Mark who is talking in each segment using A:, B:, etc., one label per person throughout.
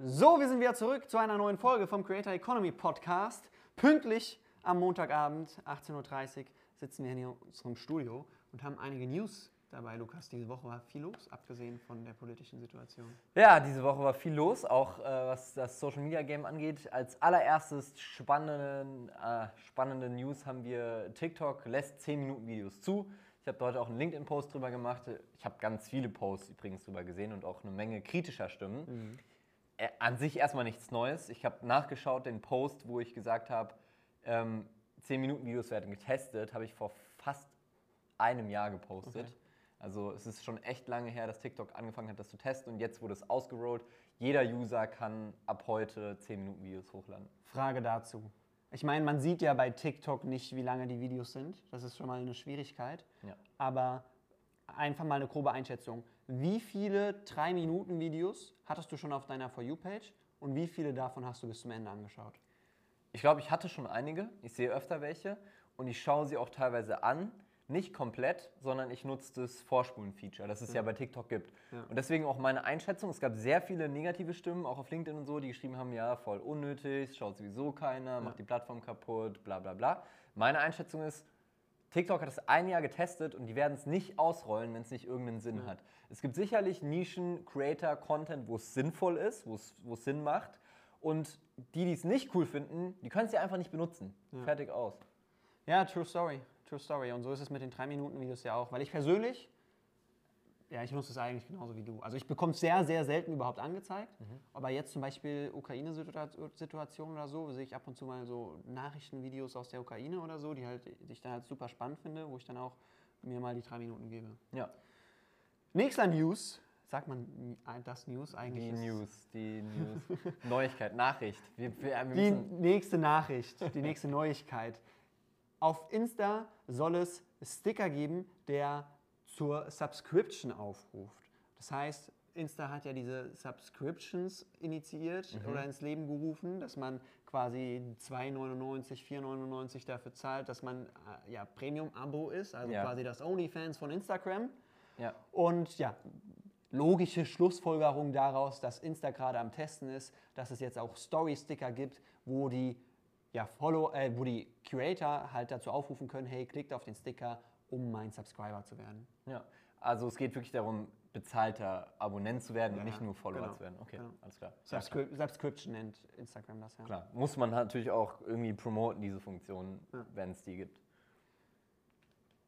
A: So, wir sind wieder zurück zu einer neuen Folge vom Creator Economy Podcast. Pünktlich am Montagabend, 18.30 Uhr, sitzen wir hier in unserem Studio und haben einige News dabei, Lukas. Diese Woche war viel los, abgesehen von der politischen Situation.
B: Ja, diese Woche war viel los, auch äh, was das Social Media Game angeht. Als allererstes spannende, äh, spannende News haben wir TikTok lässt 10 Minuten Videos zu. Ich habe heute auch einen LinkedIn-Post drüber gemacht. Ich habe ganz viele Posts übrigens drüber gesehen und auch eine Menge kritischer Stimmen. Mhm. Äh, an sich erstmal nichts Neues. Ich habe nachgeschaut, den Post, wo ich gesagt habe, ähm, 10 Minuten Videos werden getestet, habe ich vor fast einem Jahr gepostet. Okay. Also es ist schon echt lange her, dass TikTok angefangen hat, das zu testen und jetzt wurde es ausgerollt. Jeder User kann ab heute 10 Minuten Videos hochladen.
A: Frage dazu. Ich meine, man sieht ja bei TikTok nicht, wie lange die Videos sind. Das ist schon mal eine Schwierigkeit. Ja. Aber einfach mal eine grobe Einschätzung. Wie viele 3-Minuten-Videos hattest du schon auf deiner For You-Page und wie viele davon hast du bis zum Ende angeschaut?
B: Ich glaube, ich hatte schon einige. Ich sehe öfter welche und ich schaue sie auch teilweise an. Nicht komplett, sondern ich nutze das Vorspulen-Feature, das es ja. ja bei TikTok gibt. Ja. Und deswegen auch meine Einschätzung. Es gab sehr viele negative Stimmen, auch auf LinkedIn und so, die geschrieben haben, ja, voll unnötig, schaut sowieso keiner, ja. macht die Plattform kaputt, bla bla bla. Meine Einschätzung ist, TikTok hat es ein Jahr getestet und die werden es nicht ausrollen, wenn es nicht irgendeinen Sinn ja. hat. Es gibt sicherlich Nischen, Creator, Content, wo es sinnvoll ist, wo es Sinn macht. Und die, die es nicht cool finden, die können es ja einfach nicht benutzen. Ja. Fertig aus.
A: Ja, true story. True story. Und so ist es mit den 3-Minuten-Videos ja auch. Weil ich persönlich ja, ich nutze es eigentlich genauso wie du. Also ich bekomme es sehr, sehr selten überhaupt angezeigt. Mhm. Aber jetzt zum Beispiel Ukraine-Situation oder so, sehe ich ab und zu mal so Nachrichtenvideos aus der Ukraine oder so, die, halt, die ich dann halt super spannend finde, wo ich dann auch mir mal die drei Minuten gebe.
B: Ja.
A: Nächster News. Sagt man das News eigentlich?
B: Die News, die News. Neuigkeit, Nachricht.
A: Wir, wir, wir die nächste Nachricht, die nächste Neuigkeit. Auf Insta soll es Sticker geben, der zur Subscription aufruft. Das heißt, Insta hat ja diese Subscriptions initiiert mhm. oder ins Leben gerufen, dass man quasi 2,99, 4,99 dafür zahlt, dass man äh, ja Premium-Abo ist, also ja. quasi das OnlyFans von Instagram. Ja. Und ja, logische Schlussfolgerung daraus, dass Insta gerade am Testen ist, dass es jetzt auch Story-Sticker gibt, wo die, ja, Follow, äh, wo die Creator halt dazu aufrufen können, hey, klickt auf den Sticker um mein Subscriber zu werden.
B: Ja, also es geht wirklich darum, bezahlter Abonnent zu werden ja, und nicht nur Follower genau, zu werden. Okay, genau. alles klar.
A: Subscri ja, klar. Subscription nennt Instagram das, ja.
B: Klar, muss man natürlich auch irgendwie promoten, diese Funktion, ja. wenn es die gibt.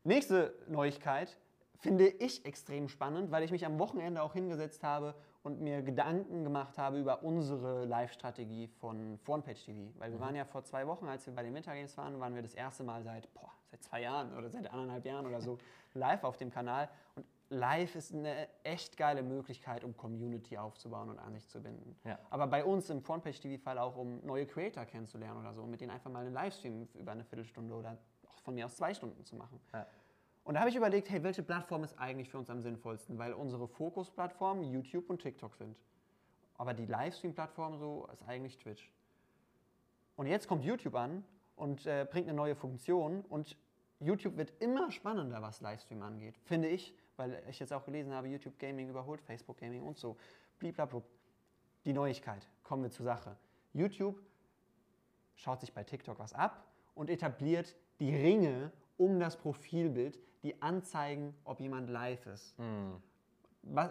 A: Nächste Neuigkeit finde ich extrem spannend, weil ich mich am Wochenende auch hingesetzt habe und mir Gedanken gemacht habe über unsere Live-Strategie von Frontpage TV. Weil wir mhm. waren ja vor zwei Wochen, als wir bei den Wintergames waren, waren wir das erste Mal seit, boah, seit zwei Jahren oder seit anderthalb Jahren oder so live auf dem Kanal. Und live ist eine echt geile Möglichkeit, um Community aufzubauen und an sich zu binden. Ja. Aber bei uns im Frontpage TV-Fall auch, um neue Creator kennenzulernen oder so, mit denen einfach mal einen Livestream über eine Viertelstunde oder auch von mir aus zwei Stunden zu machen. Ja. Und da habe ich überlegt, hey, welche Plattform ist eigentlich für uns am sinnvollsten? Weil unsere Fokusplattformen YouTube und TikTok sind. Aber die Livestream-Plattform so ist eigentlich Twitch. Und jetzt kommt YouTube an und äh, bringt eine neue Funktion und YouTube wird immer spannender, was Livestream angeht, finde ich, weil ich jetzt auch gelesen habe, YouTube Gaming überholt Facebook Gaming und so. Bliblablub. Die Neuigkeit, kommen wir zur Sache. YouTube schaut sich bei TikTok was ab und etabliert die Ringe um das Profilbild, die anzeigen, ob jemand live ist. Mhm.
B: Was,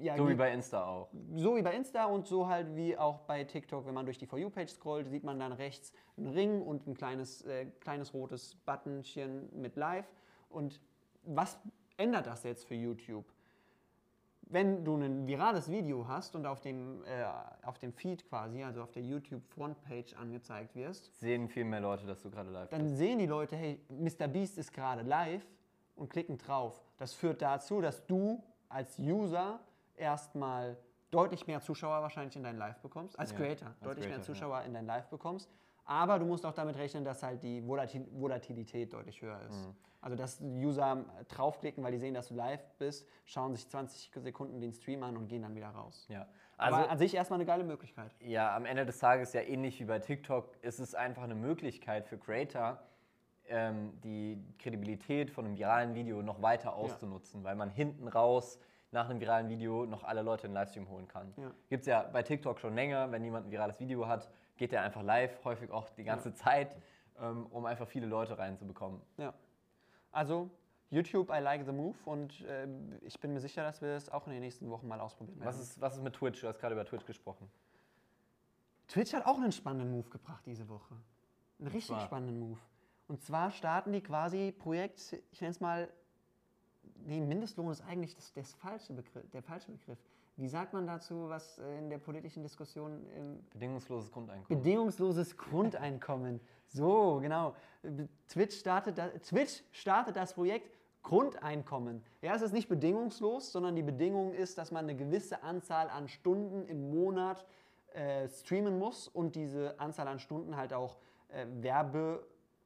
B: ja, so wie bei Insta auch.
A: So wie bei Insta und so halt wie auch bei TikTok, wenn man durch die For You-Page scrollt, sieht man dann rechts einen Ring und ein kleines, äh, kleines rotes Buttonchen mit Live. Und was ändert das jetzt für YouTube? wenn du ein virales Video hast und auf dem, äh, auf dem Feed quasi, also auf der YouTube-Frontpage angezeigt wirst,
B: sehen viel mehr Leute, dass du gerade live
A: dann bist. Dann sehen die Leute, hey, Mr. Beast ist gerade live und klicken drauf. Das führt dazu, dass du als User erstmal deutlich mehr Zuschauer wahrscheinlich in dein Live bekommst, als ja, Creator, als deutlich Creator, mehr Zuschauer ja. in dein Live bekommst aber du musst auch damit rechnen, dass halt die Volatil Volatilität deutlich höher ist. Mhm. Also dass User draufklicken, weil die sehen, dass du live bist, schauen sich 20 Sekunden den Stream an und gehen dann wieder raus.
B: Ja.
A: Also, Aber an sich erstmal eine geile Möglichkeit.
B: Ja, am Ende des Tages ja ähnlich wie bei TikTok ist es einfach eine Möglichkeit für Creator, ähm, die Kredibilität von einem viralen Video noch weiter auszunutzen, ja. weil man hinten raus nach einem viralen Video noch alle Leute in den Livestream holen kann.
A: Ja.
B: Gibt es ja bei TikTok schon länger, wenn jemand ein virales Video hat, geht der einfach live, häufig auch die ganze Zeit, ähm, um einfach viele Leute reinzubekommen.
A: Ja. Also YouTube, I like the move und äh, ich bin mir sicher, dass wir es auch in den nächsten Wochen mal ausprobieren werden.
B: Was ist, was ist mit Twitch? Du hast gerade über Twitch gesprochen.
A: Twitch hat auch einen spannenden Move gebracht diese Woche. Einen richtig spannenden Move. Und zwar starten die quasi Projekt, ich nenne es mal, nee, Mindestlohn ist eigentlich das, das falsche Begriff, der falsche Begriff. Wie sagt man dazu, was äh, in der politischen Diskussion ähm,
B: Bedingungsloses Grundeinkommen.
A: Bedingungsloses Grundeinkommen. So, genau. Twitch startet, da, Twitch startet das Projekt Grundeinkommen. Ja, es ist nicht bedingungslos, sondern die Bedingung ist, dass man eine gewisse Anzahl an Stunden im Monat äh, streamen muss und diese Anzahl an Stunden halt auch äh,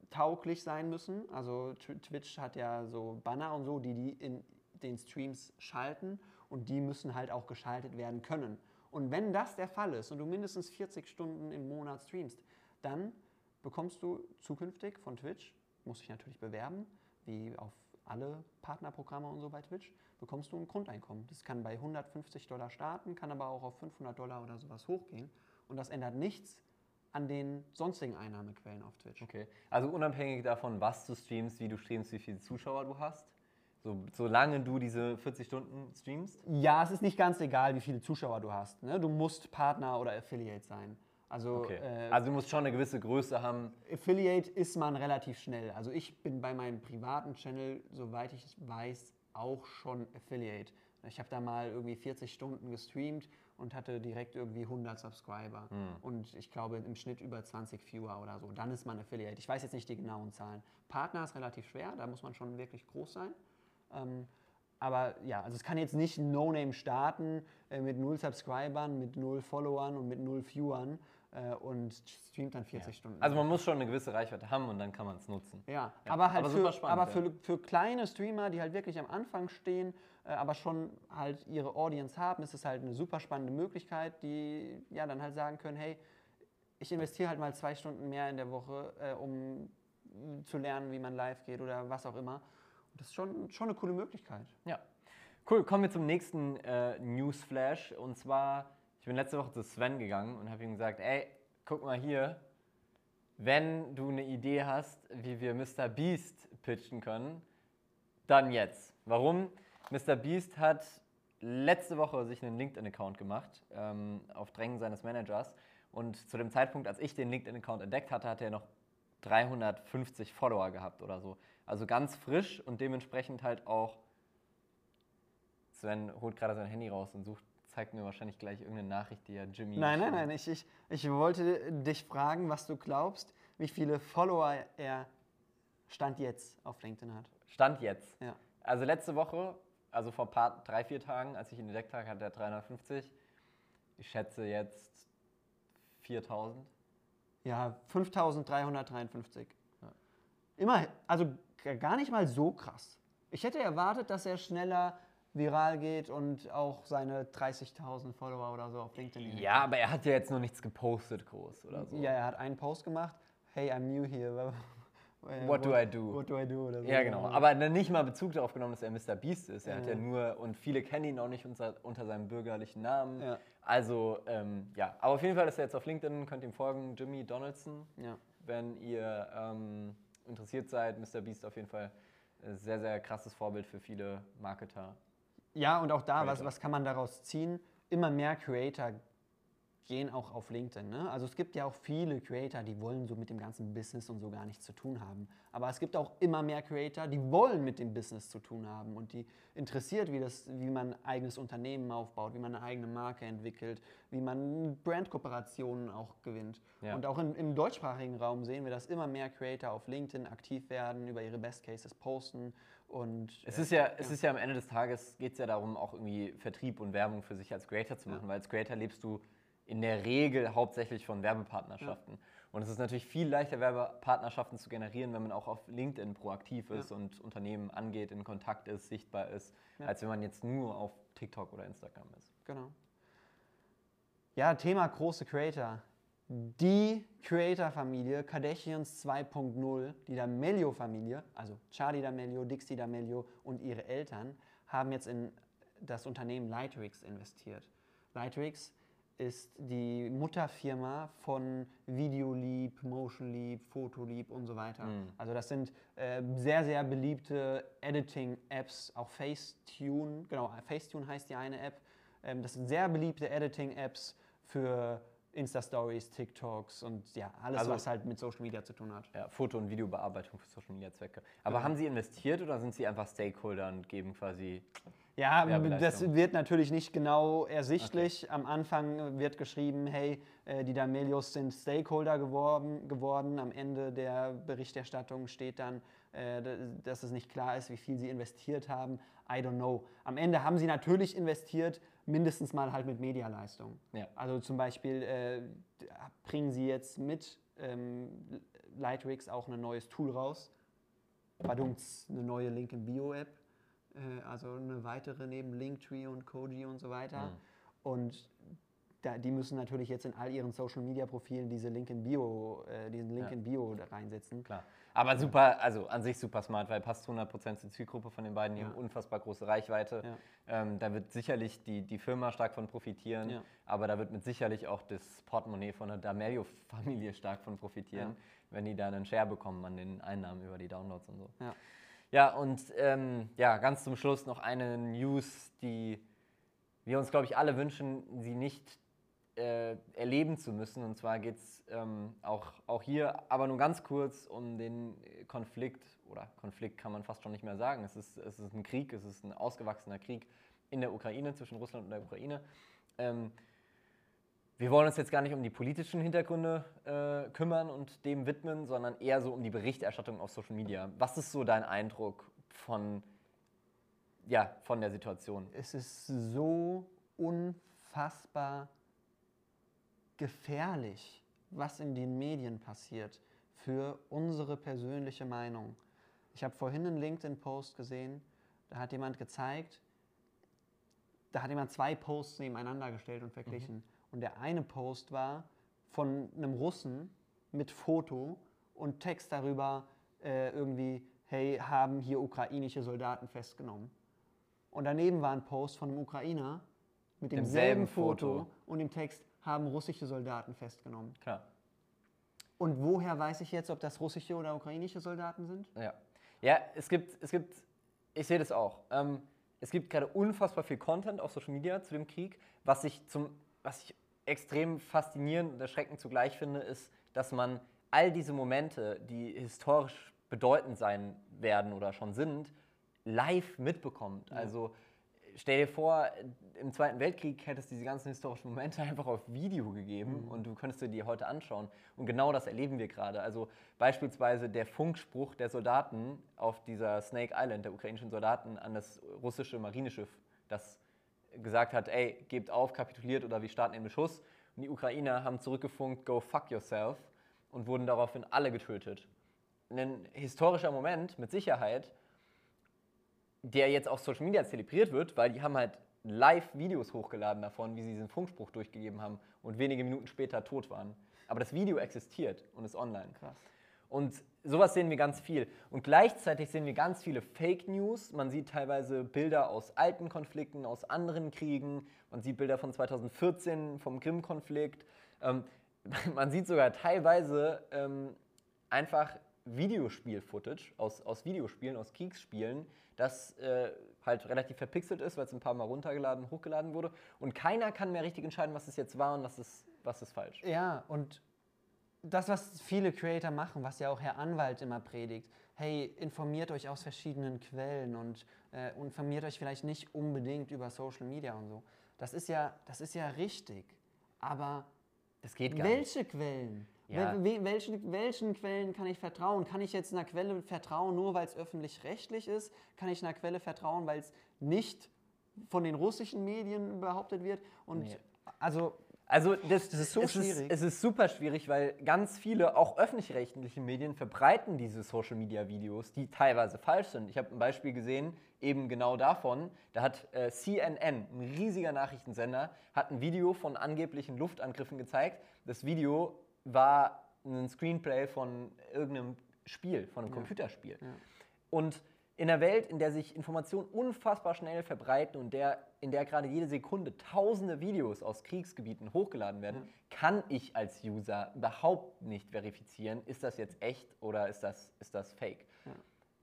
A: werbetauglich sein müssen. Also Tw- Twitch hat ja so Banner und so, die die in den Streams schalten und die müssen halt auch geschaltet werden können. Und wenn das der Fall ist und du mindestens 40 Stunden im Monat streamst, dann bekommst du zukünftig von Twitch, muss ich natürlich bewerben, wie auf alle Partnerprogramme und so bei Twitch, bekommst du ein Grundeinkommen. Das kann bei 150 Dollar starten, kann aber auch auf 500 Dollar oder sowas hochgehen. Und das ändert nichts an den sonstigen Einnahmequellen auf Twitch.
B: Okay. Also unabhängig davon, was du streamst, wie du streamst, wie viele Zuschauer du hast, so, solange du diese 40 Stunden streamst,
A: Ja, es ist nicht ganz egal, wie viele Zuschauer du hast. Ne? Du musst Partner oder Affiliate sein. Also,
B: okay.
A: äh,
B: also du musst schon eine gewisse Größe haben.
A: Affiliate ist man relativ schnell. Also ich bin bei meinem privaten Channel, soweit ich weiß, auch schon Affiliate. Ich habe da mal irgendwie 40 Stunden gestreamt und hatte direkt irgendwie 100 Subscriber. Und ich glaube im Schnitt über 20 Viewer oder so. Dann ist man Affiliate. Ich weiß jetzt nicht die genauen Zahlen. Partner ist relativ schwer, da muss man schon wirklich groß sein. Ähm, aber ja, also es kann jetzt nicht ein No-Name starten äh, mit null Subscribern, mit null Followern und mit null Viewern äh, und streamt dann 40 Stunden.
B: Also man muss schon eine gewisse Reichweite haben und dann kann man es nutzen.
A: Ja, aber halt
B: aber
A: für,
B: spannend,
A: aber für,
B: ja.
A: für kleine Streamer, die halt wirklich am Anfang stehen, äh, aber schon halt ihre Audience haben, ist es halt eine super spannende Möglichkeit, die ja dann halt sagen können, hey, ich investiere halt mal zwei Stunden mehr in der Woche, äh, um zu lernen, wie man live geht oder was auch immer. Und das ist schon, schon eine coole Möglichkeit.
B: Ja. Cool, kommen wir zum nächsten äh, Newsflash. Und zwar, bin letzte Woche zu Sven gegangen und habe ihm gesagt, ey, guck mal hier, wenn du eine Idee hast, wie wir Mr. Beast pitchen können, dann jetzt. Warum? Mr. Beast hat letzte Woche sich einen LinkedIn-Account gemacht, ähm, auf Drängen seines Managers. Und zu dem Zeitpunkt, als ich den LinkedIn-Account entdeckt hatte, hatte er noch 350 Follower gehabt oder so. Also ganz frisch und dementsprechend halt auch Sven holt gerade sein Handy raus und sucht, zeigt mir wahrscheinlich gleich irgendeine Nachricht, die er Jimmy.
A: Nein, nein, nein, ich, ich, ich wollte dich fragen, was du glaubst, wie viele Follower er Stand jetzt auf LinkedIn hat.
B: Stand jetzt.
A: Ja.
B: Also letzte Woche, also vor paar, drei, vier Tagen, als ich ihn entdeckt habe, hat er 350. Ich schätze jetzt 4000.
A: Ja, 5353.
B: Ja.
A: Immer, also gar nicht mal so krass. Ich hätte erwartet, dass er schneller viral geht und auch seine 30.000 Follower oder so auf LinkedIn.
B: Ja, aber er hat ja jetzt noch nichts gepostet groß oder so.
A: Ja, er hat einen Post gemacht. Hey, I'm new here.
B: What do I do?
A: What do I do? Oder so.
B: Ja, genau. Aber nicht mal Bezug darauf genommen, dass er Mr. Beast ist. Er hat
A: Ja.
B: ja nur, und viele kennen ihn auch nicht unter, unter seinem bürgerlichen Namen.
A: Ja.
B: Also, ähm, ja. Aber auf jeden Fall ist er jetzt auf LinkedIn, könnt ihm folgen, Jimmy Donaldson.
A: Ja.
B: Wenn ihr ähm, interessiert seid, Mr. Beast auf jeden Fall äh, sehr, sehr krasses Vorbild für viele Marketer.
A: Ja, und auch da, was, was kann man daraus ziehen? Immer mehr Creator gehen auch auf LinkedIn. Ne? Also es gibt ja auch viele Creator, die wollen so mit dem ganzen Business und so gar nichts zu tun haben. Aber es gibt auch immer mehr Creator, die wollen mit dem Business zu tun haben und die interessiert, wie, das, wie man ein eigenes Unternehmen aufbaut, wie man eine eigene Marke entwickelt, wie man Brandkooperationen auch gewinnt.
B: Ja.
A: Und auch in, im deutschsprachigen Raum sehen wir, dass immer mehr Creator auf LinkedIn aktiv werden, über ihre Best Cases posten und
B: Es ist ja, es ist ja am Ende des Tages geht es ja darum, auch irgendwie Vertrieb und Werbung für sich als Creator zu machen, weil als Creator lebst du in der Regel hauptsächlich von Werbepartnerschaften. Und es ist natürlich viel leichter, Werbepartnerschaften zu generieren, wenn man auch auf LinkedIn proaktiv ist und Unternehmen angeht, in Kontakt ist, sichtbar ist, als wenn man jetzt nur auf TikTok oder Instagram ist.
A: Genau. Ja, Thema große Creator. Die Creator-Familie Kardashians 2.0, die D'Amelio-Familie, also Charlie D'Amelio, Dixie D'Amelio und ihre Eltern, haben jetzt in das Unternehmen Lightrix investiert. Lightrix ist die Mutterfirma von Videolieb, Motionlieb, Photolieb und so weiter.
B: Mhm.
A: Also das sind äh, sehr, sehr beliebte Editing-Apps, auch Facetune, genau, Facetune heißt die eine App. Ähm, das sind sehr beliebte Editing-Apps für Insta-Stories, TikToks und ja, alles,
B: Also-
A: was halt mit Social Media zu tun hat.
B: Ja, Foto- und Videobearbeitung für Social Media Zwecke. Aber
A: Genau.
B: haben Sie investiert oder sind Sie einfach Stakeholder und geben quasi.
A: Ja, das wird natürlich nicht genau ersichtlich. Am Anfang wird geschrieben, hey, äh, die D'Amelios sind Stakeholder geworden, geworden. Am Ende der Berichterstattung steht dann, äh, dass es nicht klar ist, wie viel sie investiert haben. I don't know. Am Ende haben sie natürlich investiert, mindestens mal halt mit Medialeistung.
B: Ja.
A: Also zum Beispiel äh, bringen sie jetzt mit ähm, Lightrix auch ein neues Tool raus. Badumts, eine neue Link in Bio-App, äh, also eine weitere neben Linktree und Koji und so weiter.
B: Mhm.
A: Und da, die müssen natürlich jetzt in all ihren Social Media Profilen diese Link in Bio, äh, diesen Link
B: Ja.
A: in Bio da reinsetzen.
B: Klar. Aber super, also an sich super smart, weil passt 100% zur Zielgruppe von den beiden, die
A: Ja.
B: haben unfassbar große Reichweite.
A: Ja.
B: Ähm, da wird sicherlich die, die Firma stark von profitieren,
A: Ja.
B: aber da wird mit sicherlich auch das Portemonnaie von der D'Amelio-Familie stark von profitieren,
A: Ja.
B: wenn die da einen Share bekommen an den Einnahmen über die Downloads und so.
A: Ja.
B: Und ähm, ja, ganz zum Schluss noch eine News, die wir uns, glaube ich, alle wünschen, sie nicht äh, erleben zu müssen. Und zwar geht es ähm, auch, auch hier, aber nur ganz kurz, um den Konflikt, oder Konflikt kann man fast schon nicht mehr sagen. Es ist, es ist ein Krieg, es ist ein ausgewachsener Krieg in der Ukraine, zwischen Russland und der Ukraine. Ähm, wir wollen uns jetzt gar nicht um die politischen Hintergründe äh, kümmern und dem widmen, sondern eher so um die Berichterstattung auf Social Media. Was ist so dein Eindruck von, ja, von der Situation?
A: Es ist so unfassbar gefährlich, was in den Medien passiert, für unsere persönliche Meinung. Ich habe vorhin einen LinkedIn-Post gesehen, da hat jemand gezeigt, da hat jemand zwei Posts nebeneinander gestellt und verglichen. Und der eine Post war von einem Russen mit Foto und Text darüber, äh, irgendwie, hey, haben hier ukrainische Soldaten festgenommen. Und daneben war ein Post von einem Ukrainer mit demselben,
B: Demselben
A: Foto,
B: Foto.
A: und dem Text, haben russische Soldaten festgenommen.
B: Klar.
A: Und woher weiß ich jetzt, ob das russische oder ukrainische Soldaten sind?
B: Ja, ja es, gibt, es gibt, ich sehe das auch. Ähm, es gibt gerade unfassbar viel Content auf Social Media zu dem Krieg. Was ich, zum, was ich extrem faszinierend und erschreckend zugleich finde, ist, dass man all diese Momente, die historisch bedeutend sein werden oder schon sind, live mitbekommt. Also stell dir vor, im Zweiten Weltkrieg hätte es diese ganzen historischen Momente einfach auf Video gegeben und du könntest dir die heute anschauen. Und genau das erleben wir gerade. Also beispielsweise der Funkspruch der Soldaten auf dieser Snake Island, der ukrainischen Soldaten, an das russische Marineschiff, das gesagt hat, ey, gebt auf, kapituliert oder wir starten den Beschuss. Und die Ukrainer haben zurückgefunkt, go fuck yourself und wurden daraufhin alle getötet. Ein historischer Moment mit Sicherheit, der jetzt auf Social Media zelebriert wird, weil die haben halt live Videos hochgeladen davon, wie sie diesen Funkspruch durchgegeben haben und wenige Minuten später tot waren. Aber das Video existiert und ist online.
A: Krass.
B: Und sowas sehen wir ganz viel. Und gleichzeitig sehen wir ganz viele Fake News. Man sieht teilweise Bilder aus alten Konflikten, aus anderen Kriegen. Man sieht Bilder von 2014 vom Krim-Konflikt. Ähm, man sieht sogar teilweise ähm, einfach Videospiel-Footage aus, aus Videospielen, aus Kriegsspielen, das äh, halt relativ verpixelt ist, weil es ein paar Mal runtergeladen, hochgeladen wurde. Und keiner kann mehr richtig entscheiden, was es jetzt war und was ist, was ist falsch.
A: Ja, und das, was viele Creator machen, was ja auch Herr Anwalt immer predigt, hey, informiert euch aus verschiedenen Quellen und äh, informiert euch vielleicht nicht unbedingt über Social Media und so. Das ist ja, das ist ja richtig. Aber
B: Das geht gar nicht.
A: welche Quellen?
B: Ja.
A: Wel, we, welchen, welchen Quellen kann ich vertrauen? Kann ich jetzt einer Quelle vertrauen, nur weil es öffentlich-rechtlich ist? Kann ich einer Quelle vertrauen, weil es nicht von den russischen Medien behauptet wird? Und
B: Nee.
A: also
B: Also das,
A: Das ist so
B: es
A: schwierig.
B: Ist, es ist super schwierig, weil ganz viele, auch öffentlich-rechtliche Medien, verbreiten diese Social-Media-Videos, die teilweise falsch sind. Ich habe ein Beispiel gesehen, eben genau davon. Da hat äh, CNN, ein riesiger Nachrichtensender, hat ein Video von angeblichen Luftangriffen gezeigt. Das Video war ein Screenplay von irgendeinem Spiel, von einem Computerspiel. Und in einer Welt, in der sich Informationen unfassbar schnell verbreiten und der, in der gerade jede Sekunde tausende Videos aus Kriegsgebieten hochgeladen werden, ja. kann ich als User überhaupt nicht verifizieren, ist das jetzt echt oder ist das, ist das fake. Ja.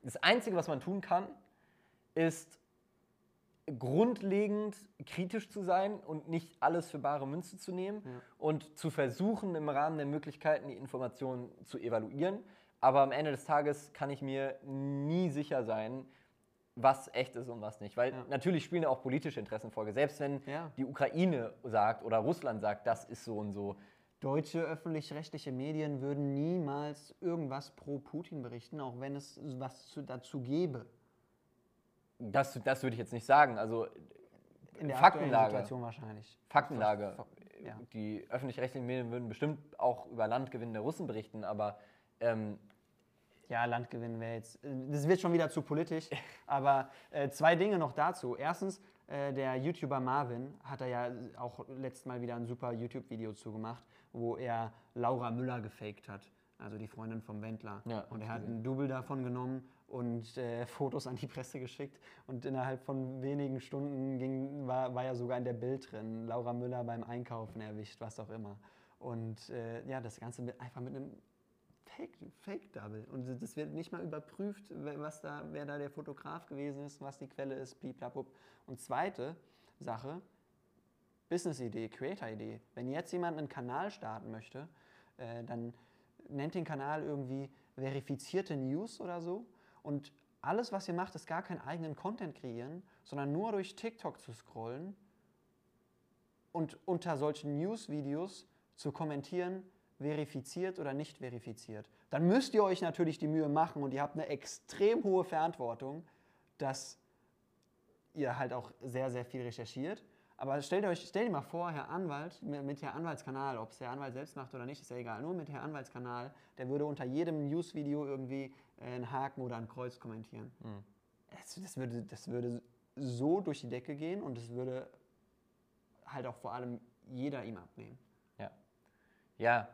B: Das Einzige, was man tun kann, ist grundlegend kritisch zu sein und nicht alles für bare Münze zu nehmen ja. und zu versuchen, im Rahmen der Möglichkeiten die Informationen zu evaluieren. Aber am Ende des Tages kann ich mir nie sicher sein, was echt ist und was nicht. Weil ja. natürlich spielen auch politische Interessen Folge. Selbst wenn ja. die Ukraine sagt oder Russland sagt, das ist so und so.
A: Deutsche öffentlich-rechtliche Medien würden niemals irgendwas pro Putin berichten, auch wenn es was dazu gäbe.
B: Das, das würde ich jetzt nicht sagen. Also
A: in der Faktenlage. Situation
B: wahrscheinlich. Faktenlage. Ja. Die öffentlich-rechtlichen Medien würden bestimmt auch über Landgewinn der Russen berichten, aber ähm,
A: ja, Landgewinn wäre jetzt. Das wird schon wieder zu politisch. Aber äh, zwei Dinge noch dazu. Erstens, äh, der YouTuber Marvin hat er ja auch letztes Mal wieder ein super YouTube-Video zugemacht, wo er Laura Müller gefaked hat. Also die Freundin vom Wendler. Ja, und er hat ein Double davon genommen und äh, Fotos an die Presse geschickt. Und innerhalb von wenigen Stunden ging, war, war ja sogar in der Bild drin, Laura Müller beim Einkaufen erwischt, was auch immer. Und äh, ja, das Ganze mit, einfach mit einem Fake, Fake Double. Und das wird nicht mal überprüft, was da, wer da der Fotograf gewesen ist, was die Quelle ist, bliblablub. Und zweite Sache, Business-Idee, Creator-Idee. Wenn jetzt jemand einen Kanal starten möchte, äh, dann nennt den Kanal irgendwie verifizierte News oder so. Und alles, was ihr macht, ist gar keinen eigenen Content kreieren, sondern nur durch TikTok zu scrollen und unter solchen News-Videos zu kommentieren, verifiziert oder nicht verifiziert. Dann müsst ihr euch natürlich die Mühe machen und ihr habt eine extrem hohe Verantwortung, dass ihr halt auch sehr, sehr viel recherchiert. Aber stellt euch, stellt mal vor, Herr Anwalt, mit Herr Anwaltskanal, ob es der Anwalt selbst macht oder nicht, ist ja egal, nur mit Herr Anwaltskanal, der würde unter jedem Newsvideo irgendwie äh, einen Haken oder ein Kreuz kommentieren. Mhm. Das, das, würde, das würde so durch die Decke gehen und es würde halt auch vor allem jeder ihm abnehmen.
B: Ja. Ja,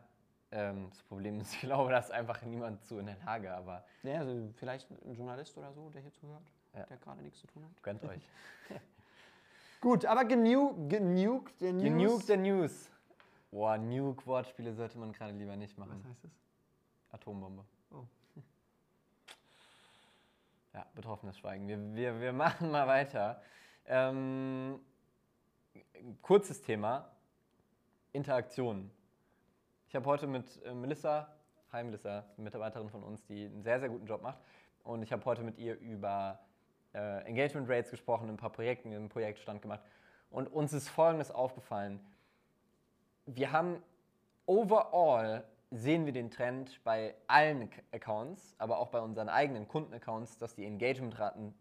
B: ähm, das Problem ist, ich glaube, da ist einfach niemand zu in der Lage, aber.
A: Ja, also vielleicht ein Journalist oder so, der hier zuhört, ja. der gerade nichts zu tun hat.
B: Gönnt euch.
A: Gut, aber genuke
B: der News. Genuke der News. Boah, Nuke-Wortspiele sollte man gerade lieber nicht machen.
A: Was heißt das?
B: Atombombe. Oh. Ja, betroffenes Schweigen. Wir, wir, wir machen mal weiter. Ähm, kurzes Thema: Interaktionen. Ich habe heute mit äh, Melissa, hi Melissa, Mitarbeiterin von uns, die einen sehr, sehr guten Job macht. Und ich habe heute mit ihr über äh, Engagement Rates gesprochen, ein paar Projekten, im Projektstand gemacht. Und uns ist Folgendes aufgefallen. Wir haben overall sehen wir den Trend bei allen Accounts, aber auch bei unseren eigenen Kundenaccounts, dass die Engagementraten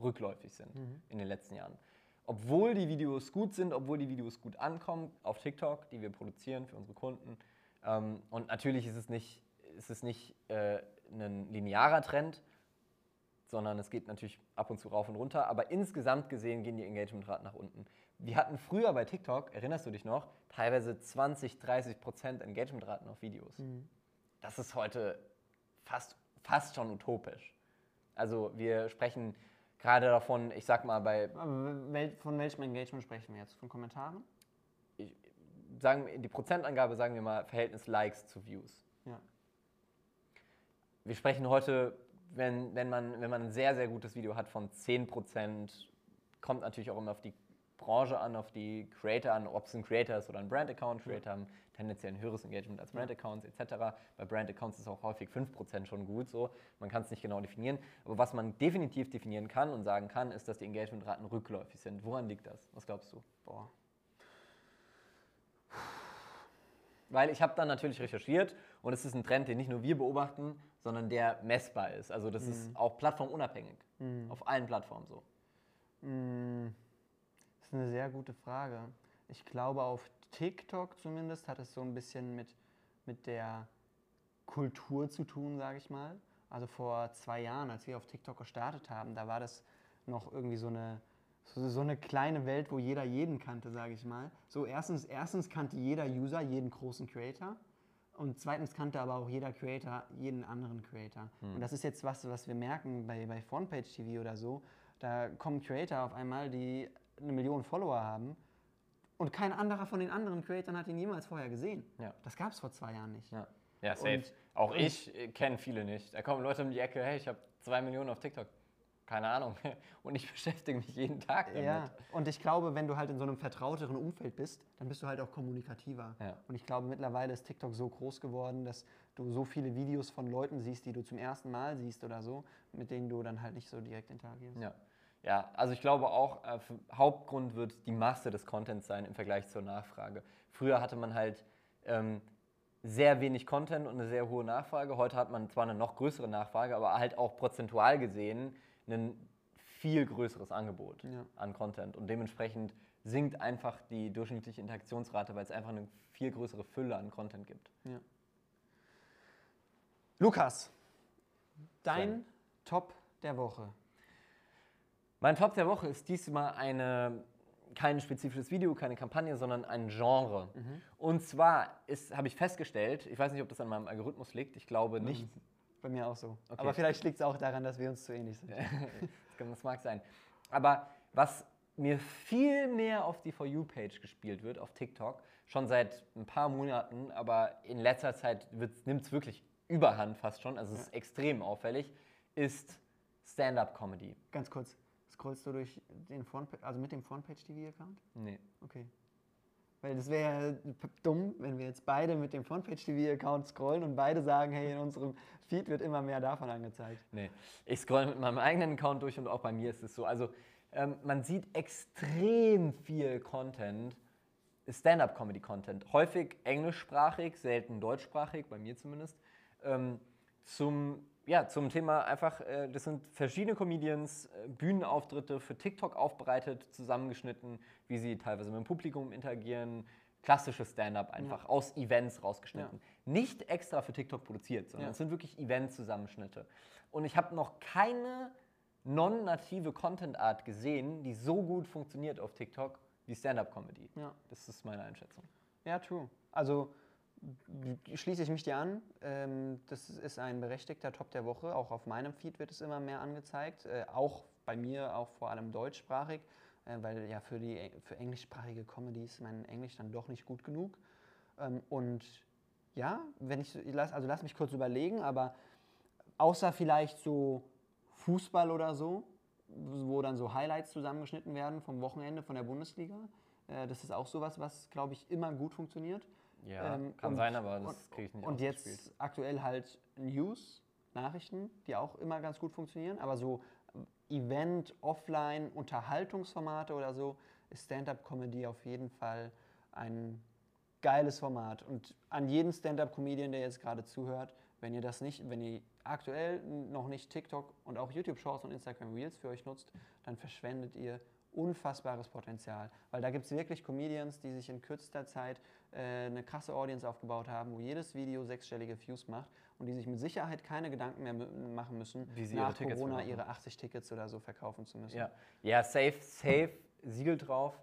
B: rückläufig sind mhm. in den letzten Jahren. Obwohl die Videos gut sind, obwohl die Videos gut ankommen auf TikTok, die wir produzieren für unsere Kunden, ähm, und natürlich ist es nicht, ist es nicht äh, ein linearer Trend, sondern es geht natürlich ab und zu rauf und runter. Aber insgesamt gesehen gehen die Engagementraten nach unten. Wir hatten früher bei TikTok, erinnerst du dich noch, teilweise 20, 30 Prozent Engagementraten auf Videos. Mhm. Das ist heute fast, fast schon utopisch. Also wir sprechen gerade davon, ich sag mal bei...
A: Von welchem Engagement sprechen wir jetzt? Von Kommentaren?
B: Sagen, die Prozentangabe sagen wir mal Verhältnis Likes zu Views. Ja. Wir sprechen heute, wenn, wenn, man, wenn man ein sehr, sehr gutes Video hat von 10%, kommt natürlich auch immer auf die Branche an, auf die Creator an, ob es ein Creator ist oder ein Brand-Account. Creator haben tendenziell ein höheres Engagement als Brand-Accounts etc. Bei Brand-Accounts ist auch häufig 5% schon gut so. Man kann es nicht genau definieren. Aber was man definitiv definieren kann und sagen kann, ist, dass die Engagement-Raten rückläufig sind. Woran liegt das? Was glaubst du?
A: Boah.
B: Weil ich habe dann natürlich recherchiert und es ist ein Trend, den nicht nur wir beobachten, sondern der messbar ist. Also das mhm. ist auch plattformunabhängig. Mhm. Auf allen Plattformen so.
A: Mhm. Das ist eine sehr gute Frage. Ich glaube, auf TikTok zumindest hat es so ein bisschen mit, mit der Kultur zu tun, sage ich mal. Also vor zwei Jahren, als wir auf TikTok gestartet haben, da war das noch irgendwie so eine so, so eine kleine Welt, wo jeder jeden kannte, sage ich mal. So erstens, erstens kannte jeder User jeden großen Creator Und zweitens kannte aber auch jeder Creator jeden anderen Creator.
B: Hm.
A: Und das ist jetzt was, was wir merken bei, bei Frontpage TV oder so. Da kommen Creator auf einmal, die eine Million Follower haben und kein anderer von den anderen Creatoren hat ihn jemals vorher gesehen.
B: Ja.
A: Das gab es vor zwei Jahren nicht.
B: Ja, ja safe.
A: Und-
B: auch
A: und-
B: ich äh, kenne viele nicht. Da kommen Leute um die Ecke, hey, ich habe zwei Millionen auf TikTok. Keine Ahnung. Und ich beschäftige mich jeden Tag damit.
A: Ja, und ich glaube, wenn du halt in so einem vertrauteren Umfeld bist, dann bist du halt auch kommunikativer.
B: Ja.
A: Und ich glaube, mittlerweile ist TikTok so groß geworden, dass du so viele Videos von Leuten siehst, die du zum ersten Mal siehst oder so, mit denen du dann halt nicht so direkt interagierst.
B: Ja. ja, also ich glaube auch, äh, Hauptgrund wird die Masse des Contents sein im Vergleich zur Nachfrage. Früher hatte man halt ähm, sehr wenig Content und eine sehr hohe Nachfrage. Heute hat man zwar eine noch größere Nachfrage, aber halt auch prozentual gesehen ein viel größeres Angebot
A: Ja.
B: an Content. Und dementsprechend sinkt einfach die durchschnittliche Interaktionsrate, weil es einfach eine viel größere Fülle an Content gibt.
A: Lukas, dein
B: Sven.
A: Top der Woche.
B: Mein Top der Woche ist diesmal eine, kein spezifisches Video, keine Kampagne, sondern ein Genre. Und zwar habe ich festgestellt, ich weiß nicht, ob das an meinem Algorithmus liegt, ich glaube nicht.
A: Bei mir auch so.
B: Okay.
A: Aber vielleicht liegt es auch daran, dass wir uns zu ähnlich sind.
B: Das mag sein. Aber was mir viel mehr auf die For You-Page gespielt wird, auf TikTok, schon seit ein paar Monaten, aber in letzter Zeit nimmt es wirklich überhand fast schon, also es ist extrem auffällig, ist Stand-Up-Comedy.
A: Ganz kurz, scrollst du durch den Front, also mit dem Frontpage TV-Account?
B: Nee.
A: Okay. Weil das wäre ja dumm, wenn wir jetzt beide mit dem Frontpage TV-Account scrollen und beide sagen, hey, in unserem Feed wird immer mehr davon angezeigt.
B: Nee, ich scroll mit meinem eigenen Account durch und auch bei mir ist es so. Also ähm, man sieht extrem viel Content, Stand-up-Comedy-Content. Häufig englischsprachig, selten deutschsprachig, bei mir zumindest. Ähm, zum, ja, zum Thema einfach, äh, das sind verschiedene Comedians, äh, Bühnenauftritte für TikTok aufbereitet, zusammengeschnitten, wie sie teilweise mit dem Publikum interagieren. Klassisches Stand-up einfach aus Events rausgeschnitten. Nicht extra für TikTok produziert, sondern
A: Ja.
B: es sind wirklich Event-Zusammenschnitte. Und ich habe noch keine non-native Content-Art gesehen, die so gut funktioniert auf TikTok wie Stand-up-Comedy.
A: Ja.
B: Das ist meine Einschätzung.
A: Ja, true. Also schließe ich mich dir an. Ähm, das ist ein berechtigter Top der Woche. Auch auf meinem Feed wird es immer mehr angezeigt. Äh, auch bei mir, auch vor allem deutschsprachig. Äh, weil ja für, die, für englischsprachige Comedies ist mein Englisch dann doch nicht gut genug. Ähm, und ja, wenn ich, also lass mich kurz überlegen, aber außer vielleicht so Fußball oder so, wo dann so Highlights zusammengeschnitten werden vom Wochenende von der Bundesliga. Äh, Das ist auch sowas, was, glaube ich, immer gut funktioniert.
B: Ja,
A: Ähm,
B: kann
A: und-
B: sein, aber das kriege ich nicht
A: Und jetzt aktuell halt News, Nachrichten, die auch immer ganz gut funktionieren. Aber so Event, Offline, Unterhaltungsformate oder so ist Stand-up-Comedy auf jeden Fall ein geiles Format. Und an jeden Stand-up-Comedian, der jetzt gerade zuhört, wenn ihr das nicht, wenn ihr aktuell noch nicht TikTok und auch YouTube Shorts und Instagram Reels für euch nutzt, dann verschwendet ihr unfassbares Potenzial. Weil da gibt es wirklich Comedians, die sich in kürzester Zeit äh, eine krasse Audience aufgebaut haben, wo jedes Video sechsstellige Views macht und die sich mit Sicherheit keine Gedanken mehr machen müssen,
B: Wie sie
A: nach
B: ihre
A: Corona ihre 80 Tickets oder so verkaufen zu müssen.
B: Ja, ja safe, safe, Siegel drauf.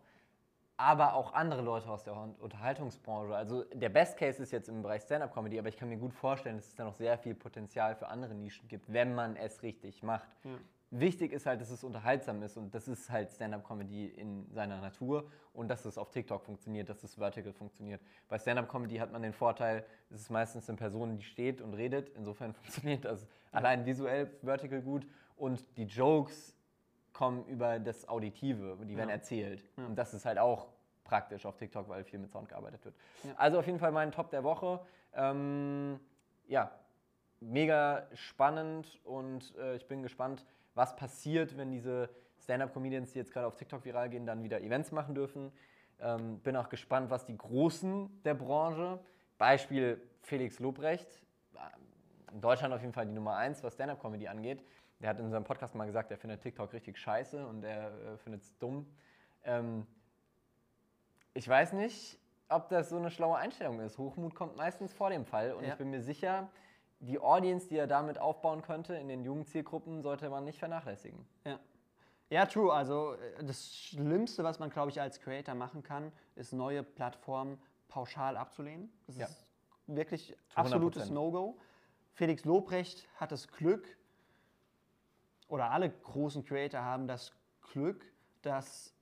B: Aber auch andere Leute aus der Un- Unterhaltungsbranche. Also der Best Case ist jetzt im Bereich Stand-Up-Comedy, aber ich kann mir gut vorstellen, dass es da noch sehr viel Potenzial für andere Nischen gibt, wenn man es richtig macht.
A: Ja.
B: Wichtig ist halt, dass es unterhaltsam ist und das ist halt Stand-Up-Comedy in seiner Natur und dass es auf TikTok funktioniert, dass es vertical funktioniert. Bei Stand-Up-Comedy hat man den Vorteil, es ist meistens eine Person, die steht und redet. Insofern funktioniert das allein visuell vertical gut und die Jokes kommen über das Auditive, die werden
A: Ja.
B: erzählt.
A: Ja.
B: Und das ist halt auch praktisch auf TikTok, weil viel mit Sound gearbeitet wird.
A: Ja.
B: Also auf jeden Fall mein Top der Woche. Ähm, ja, mega spannend und äh, ich bin gespannt, was passiert, wenn diese Stand-Up-Comedians, die jetzt gerade auf TikTok viral gehen, dann wieder Events machen dürfen. Ähm, bin auch gespannt, was die Großen der Branche, Beispiel Felix Lobrecht, äh, in Deutschland auf jeden Fall die Nummer eins, was Stand-Up-Comedy angeht. Der hat in seinem Podcast mal gesagt, er findet TikTok richtig scheiße und er äh, findet es dumm. Ähm, ich weiß nicht, ob das so eine schlaue Einstellung ist. Hochmut kommt meistens vor dem Fall und
A: Ja.
B: ich bin mir sicher, die Audience, die er damit aufbauen könnte in den jungen Zielgruppen, sollte man nicht vernachlässigen.
A: Ja. Ja, true. Also äh, das Schlimmste, was man, glaube ich, als Creator machen kann, ist neue Plattformen pauschal abzulehnen. Das
B: Ja.
A: ist wirklich
B: Zu 100%.
A: absolutes No-Go. Felix Lobrecht hat das Glück, oder alle großen Creator haben das Glück, dass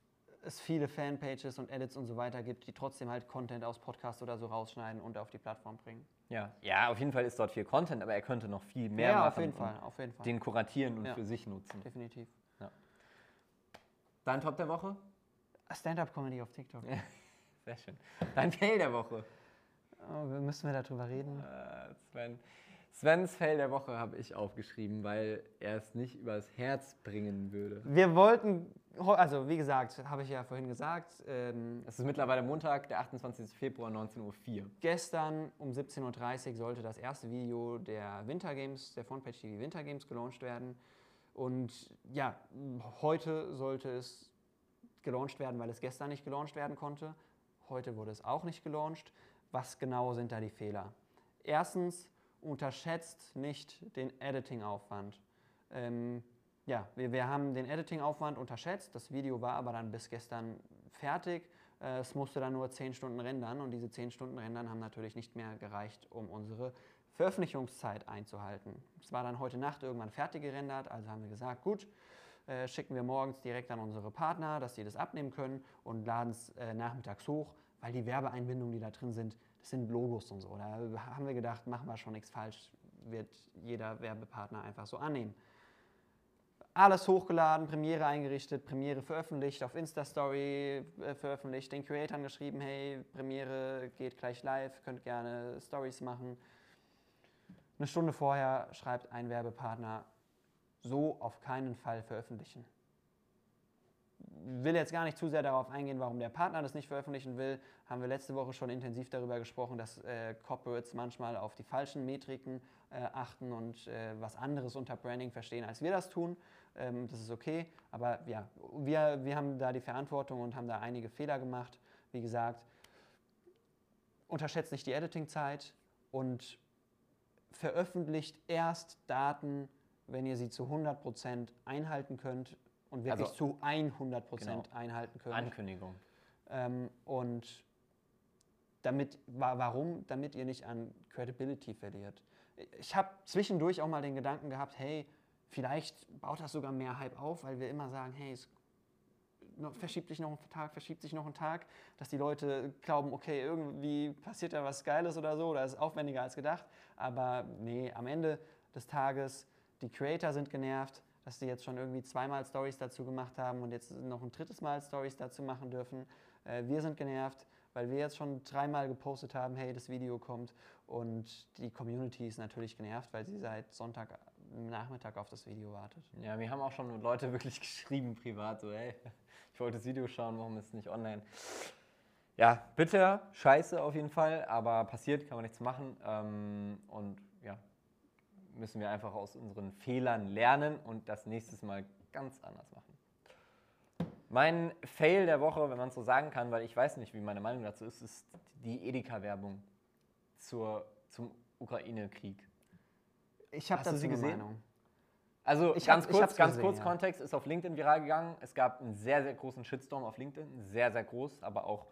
A: es viele Fanpages und Edits und so weiter gibt, die trotzdem halt Content aus Podcasts oder so rausschneiden und auf die Plattform bringen.
B: Ja. ja, auf jeden Fall ist dort viel Content, aber er könnte noch viel mehr
A: ja,
B: machen.
A: auf jeden
B: und
A: Fall, auf jeden Fall.
B: Den kuratieren und
A: Ja.
B: für sich nutzen.
A: Definitiv.
B: Dein Top der Woche?
A: Stand-up-Comedy auf TikTok.
B: Sehr schön. Dein Fail der Woche?
A: Oh, müssen wir darüber reden?
B: Äh, Sven. Svens Fail der Woche habe ich aufgeschrieben, weil er es nicht übers Herz bringen würde.
A: Wir wollten, also wie gesagt, habe ich ja vorhin gesagt, ähm,
B: Es ist mittlerweile Montag, der 28. Februar, 19.04 Uhr.
A: gestern um 17.30 Uhr sollte das erste Video der Winter Games, der Frontpage TV Winter Games gelauncht werden. Und ja, heute sollte es gelauncht werden, weil es gestern nicht gelauncht werden konnte. Heute wurde es auch nicht gelauncht. Was genau sind da die Fehler? Erstens, unterschätzt nicht den Editing-Aufwand. Ähm, ja, wir, wir haben den Editing-Aufwand unterschätzt. Das Video war aber dann bis gestern fertig. Äh, Es musste dann nur 10 Stunden rendern und diese 10 Stunden rendern haben natürlich nicht mehr gereicht, um unsere Veröffentlichungszeit einzuhalten. Es war dann heute Nacht irgendwann fertig gerendert, also haben wir gesagt, gut, äh, schicken wir morgens direkt an unsere Partner, dass sie das abnehmen können und laden es äh, nachmittags hoch, weil die Werbeeinbindungen, die da drin sind, das sind Logos und so. Da haben wir gedacht, machen wir schon nichts falsch, wird jeder Werbepartner einfach so annehmen. Alles hochgeladen, Premiere eingerichtet, Premiere veröffentlicht, auf Insta-Story äh, veröffentlicht, den Creatoren geschrieben, hey, Premiere geht gleich live, könnt gerne Stories machen. Eine Stunde vorher schreibt ein Werbepartner, so auf keinen Fall veröffentlichen. Will jetzt gar nicht zu sehr darauf eingehen, warum der Partner das nicht veröffentlichen will. Haben wir letzte Woche schon intensiv darüber gesprochen, dass äh, Corporates manchmal auf die falschen Metriken äh, achten und äh, was anderes unter Branding verstehen, als wir das tun. Ähm, das ist okay, aber ja, wir, wir haben da die Verantwortung und haben da einige Fehler gemacht. Wie gesagt, unterschätzt nicht die Editingzeit und veröffentlicht erst Daten, wenn ihr sie zu 100% einhalten könnt und wirklich
B: Also-
A: zu 100%
B: Genau.
A: einhalten könnt.
B: Ankündigung.
A: Ähm, und damit, wa- warum? Damit ihr nicht an Credibility verliert. Ich habe zwischendurch auch mal den Gedanken gehabt, hey, vielleicht baut das sogar mehr Hype auf, weil wir immer sagen, hey, es verschiebt sich noch ein Tag, verschiebt sich noch ein Tag, dass die Leute glauben, okay, irgendwie passiert da was Geiles oder so, oder ist aufwendiger als gedacht. Aber nee, am Ende des Tages, die Creator sind genervt, dass die jetzt schon irgendwie zweimal Stories dazu gemacht haben und jetzt noch ein drittes Mal Stories dazu machen dürfen. Äh, wir sind genervt, weil wir jetzt schon dreimal gepostet haben, hey, das Video kommt. Und die Community ist natürlich genervt, weil sie seit Sonntagnachmittag auf das Video wartet.
B: Ja, mir haben auch schon Leute wirklich geschrieben privat, so, hey, ich wollte das Video schauen, warum ist es nicht online? Ja, bitter, scheiße auf jeden Fall, aber passiert, kann man nichts machen. Ähm, und ja, müssen wir einfach aus unseren Fehlern lernen und das nächstes Mal ganz anders machen. Mein Fail der Woche, wenn man es so sagen kann, weil ich weiß nicht, wie meine Meinung dazu ist, ist die Edeka-Werbung zum Ukraine-Krieg.
A: Ich habe dazu
B: sie gesehen?
A: Meinung.
B: Also
A: Ich
B: ganz
A: hab- ich
B: kurz,
A: hab's
B: ganz
A: gesehen,
B: kurz
A: ja.
B: Kontext ist auf LinkedIn viral gegangen. Es gab einen sehr, sehr großen Shitstorm auf LinkedIn, sehr, sehr groß, aber auch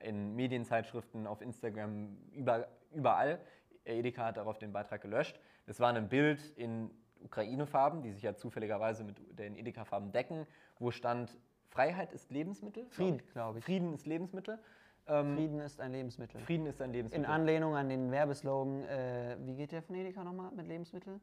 B: in Medienzeitschriften, auf Instagram, über, überall. Edeka hat darauf den Beitrag gelöscht. Das war ein Bild in Ukraine-Farben, die sich ja zufälligerweise mit den Edeka-Farben decken, wo stand, Freiheit ist Lebensmittel.
A: Frieden, glaube ich.
B: Frieden ist Lebensmittel. Ähm,
A: Frieden ist ein Lebensmittel.
B: Frieden ist ein
A: In
B: Lebensmittel.
A: Anlehnung an den Werbeslogan, äh, wie geht der von Edeka nochmal mit Lebensmittel?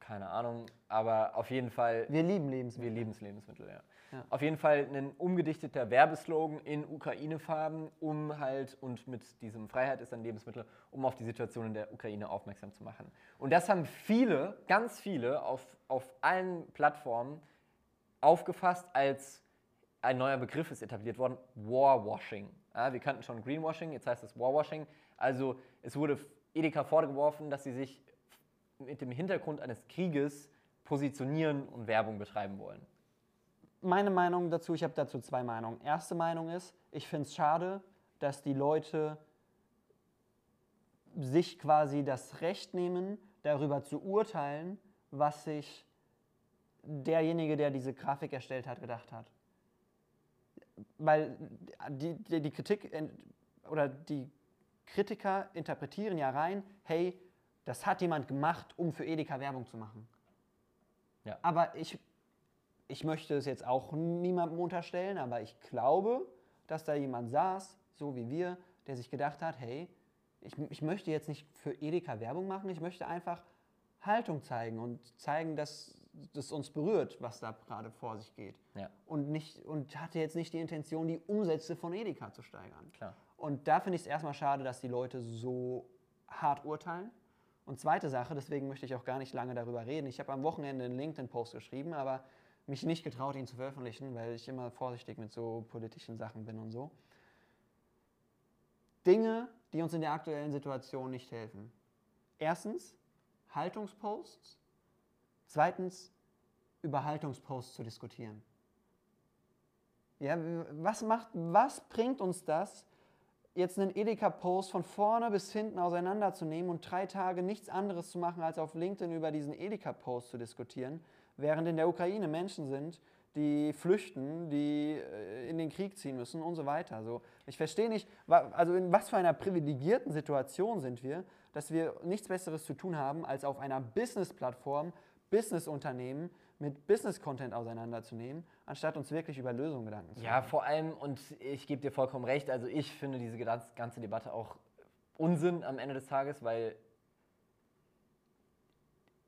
B: Keine Ahnung, aber auf jeden Fall
A: Wir lieben
B: Wir
A: Lebensmittel.
B: lieben es Lebensmittel, ja.
A: Ja.
B: Auf jeden Fall ein umgedichteter Werbeslogan in Ukraine-Farben, um halt und mit diesem Freiheit ist ein Lebensmittel, um auf die Situation in der Ukraine aufmerksam zu machen. Und das haben viele, ganz viele auf, auf allen Plattformen aufgefasst als ein neuer Begriff ist etabliert worden, Warwashing. Ja, wir kannten schon Greenwashing, jetzt heißt es Warwashing. Also es wurde Edeka vorgeworfen, dass sie sich mit dem Hintergrund eines Krieges positionieren und Werbung betreiben wollen.
A: Meine Meinung dazu, ich habe dazu zwei Meinungen. Erste Meinung ist, ich finde es schade, dass die Leute sich quasi das Recht nehmen, darüber zu urteilen, was sich derjenige, der diese Grafik erstellt hat, gedacht hat. Weil die, die, die Kritik oder die Kritiker interpretieren ja rein, hey, das hat jemand gemacht, um für Edeka Werbung zu machen.
B: Ja.
A: Aber ich, ich möchte es jetzt auch niemandem unterstellen, aber ich glaube, dass da jemand saß, so wie wir, der sich gedacht hat, hey, ich, ich möchte jetzt nicht für Edeka Werbung machen, ich möchte einfach Haltung zeigen und zeigen, dass das uns berührt, was da gerade vor sich geht.
B: Ja.
A: Und, nicht, und hatte jetzt nicht die Intention, die Umsätze von Edeka zu steigern.
B: Klar.
A: Und da finde ich es erstmal schade, dass die Leute so hart urteilen. Und zweite Sache, deswegen möchte ich auch gar nicht lange darüber reden. Ich habe am Wochenende einen LinkedIn-Post geschrieben, aber mich nicht getraut, ihn zu veröffentlichen, weil ich immer vorsichtig mit so politischen Sachen bin und so. Dinge, die uns in der aktuellen Situation nicht helfen. Erstens, Haltungsposts. Zweitens, über Haltungsposts zu diskutieren. Ja, was, macht, was bringt uns das, jetzt einen Edeka-Post von vorne bis hinten auseinanderzunehmen und drei Tage nichts anderes zu machen, als auf LinkedIn über diesen Edeka-Post zu diskutieren, während in der Ukraine Menschen sind, die flüchten, die äh, in den Krieg ziehen müssen und so weiter. Also ich verstehe nicht, also in was für einer privilegierten Situation sind wir, dass wir nichts Besseres zu tun haben, als auf einer Business-Plattform Business-Unternehmen mit Business-Content auseinanderzunehmen, anstatt uns wirklich über Lösungen Gedanken zu
B: Ja,
A: machen.
B: vor allem, und ich gebe dir vollkommen recht, also ich finde diese ganze Debatte auch Unsinn am Ende des Tages, weil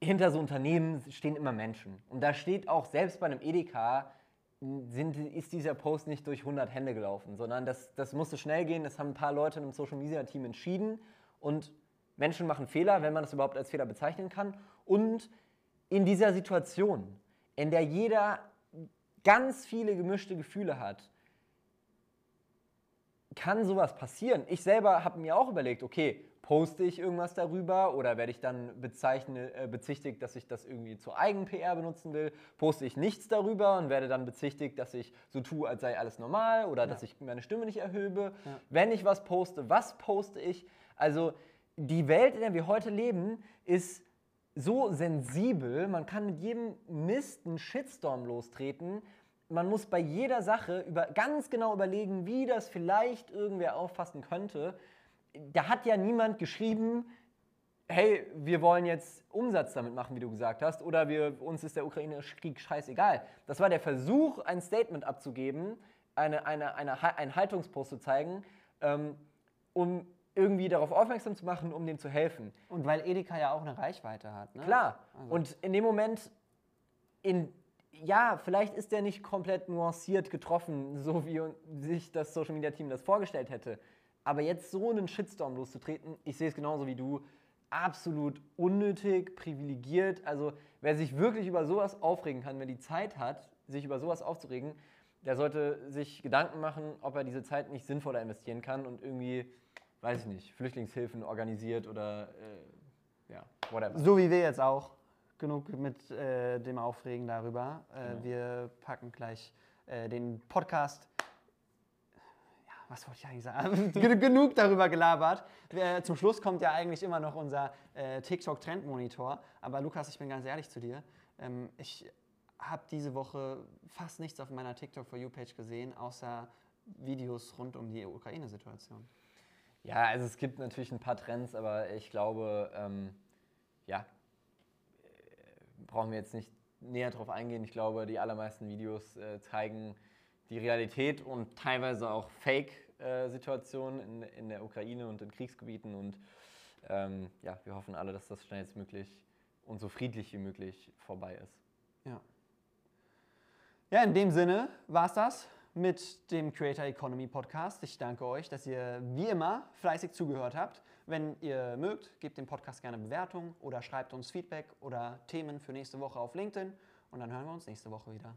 B: hinter so Unternehmen stehen immer Menschen. Und da steht auch, selbst bei einem Edeka, sind, ist dieser Post nicht durch 100 Hände gelaufen, sondern das, das musste schnell gehen. Das haben ein paar Leute im Social Media Team entschieden. Und Menschen machen Fehler, wenn man das überhaupt als Fehler bezeichnen kann. Und in dieser Situation, in der jeder ganz viele gemischte Gefühle hat, kann sowas passieren. Ich selber habe mir auch überlegt, okay, poste ich irgendwas darüber oder werde ich dann bezeichne, äh, bezichtigt, dass ich das irgendwie zur Eigen-PR benutzen will? Poste ich nichts darüber und werde dann bezichtigt, dass ich so tue, als sei alles normal oder dass ich meine Stimme nicht erhöbe?
A: Ja.
B: Wenn ich was poste, was poste ich? Also die Welt, in der wir heute leben, ist so sensibel, man kann mit jedem Mist einen Shitstorm lostreten. Man muss bei jeder Sache über, ganz genau überlegen, wie das vielleicht irgendwer auffassen könnte. Da hat ja niemand geschrieben, hey, wir wollen jetzt Umsatz damit machen, wie du gesagt hast, oder wir, uns ist der Ukraine-Krieg scheißegal. Das war der Versuch, ein Statement abzugeben, eine, eine, eine, einen Haltungspost zu zeigen, ähm, um irgendwie darauf aufmerksam zu machen, um dem zu helfen.
A: Und weil Edeka ja auch eine Reichweite hat. Ne?
B: Klar.
A: Also-
B: Und in dem Moment, in, ja, vielleicht ist der nicht komplett nuanciert getroffen, so wie sich das Social Media Team das vorgestellt hätte. Aber jetzt so einen Shitstorm loszutreten, ich sehe es genauso wie du, absolut unnötig, privilegiert. Also wer sich wirklich über sowas aufregen kann, wer die Zeit hat, sich über sowas aufzuregen, der sollte sich Gedanken machen, ob er diese Zeit nicht sinnvoller investieren kann und irgendwie, weiß ich nicht, Flüchtlingshilfen organisiert oder äh, ja, whatever.
A: So wie wir jetzt auch. Genug mit äh, dem Aufregen darüber. Äh,
B: Genau.
A: Wir packen gleich äh, den Podcast. Ja, was wollte ich eigentlich sagen? Gen- Genug darüber gelabert. Zum Schluss kommt ja eigentlich immer noch unser äh, TikTok-Trendmonitor. Aber Lukas, ich bin ganz ehrlich zu dir. Ähm, ich habe diese Woche fast nichts auf meiner TikTok for You-Page gesehen, außer Videos rund um die Ukraine-Situation.
B: Ja, also es gibt natürlich ein paar Trends, aber ich glaube, ähm, ja, äh, brauchen wir jetzt nicht näher drauf eingehen. Ich glaube, die allermeisten Videos äh, zeigen die Realität und teilweise auch Fake-Situationen in, in der Ukraine und in Kriegsgebieten. Und ähm, ja, wir hoffen alle, dass das schnellstmöglich und so friedlich wie möglich vorbei ist.
A: Ja. Ja, in dem Sinne war es das mit dem Creator Economy Podcast. Ich danke euch, dass ihr wie immer fleißig zugehört habt. Wenn ihr mögt, gebt dem Podcast gerne Bewertung oder schreibt uns Feedback oder Themen für nächste Woche auf LinkedIn und dann hören wir uns nächste Woche wieder.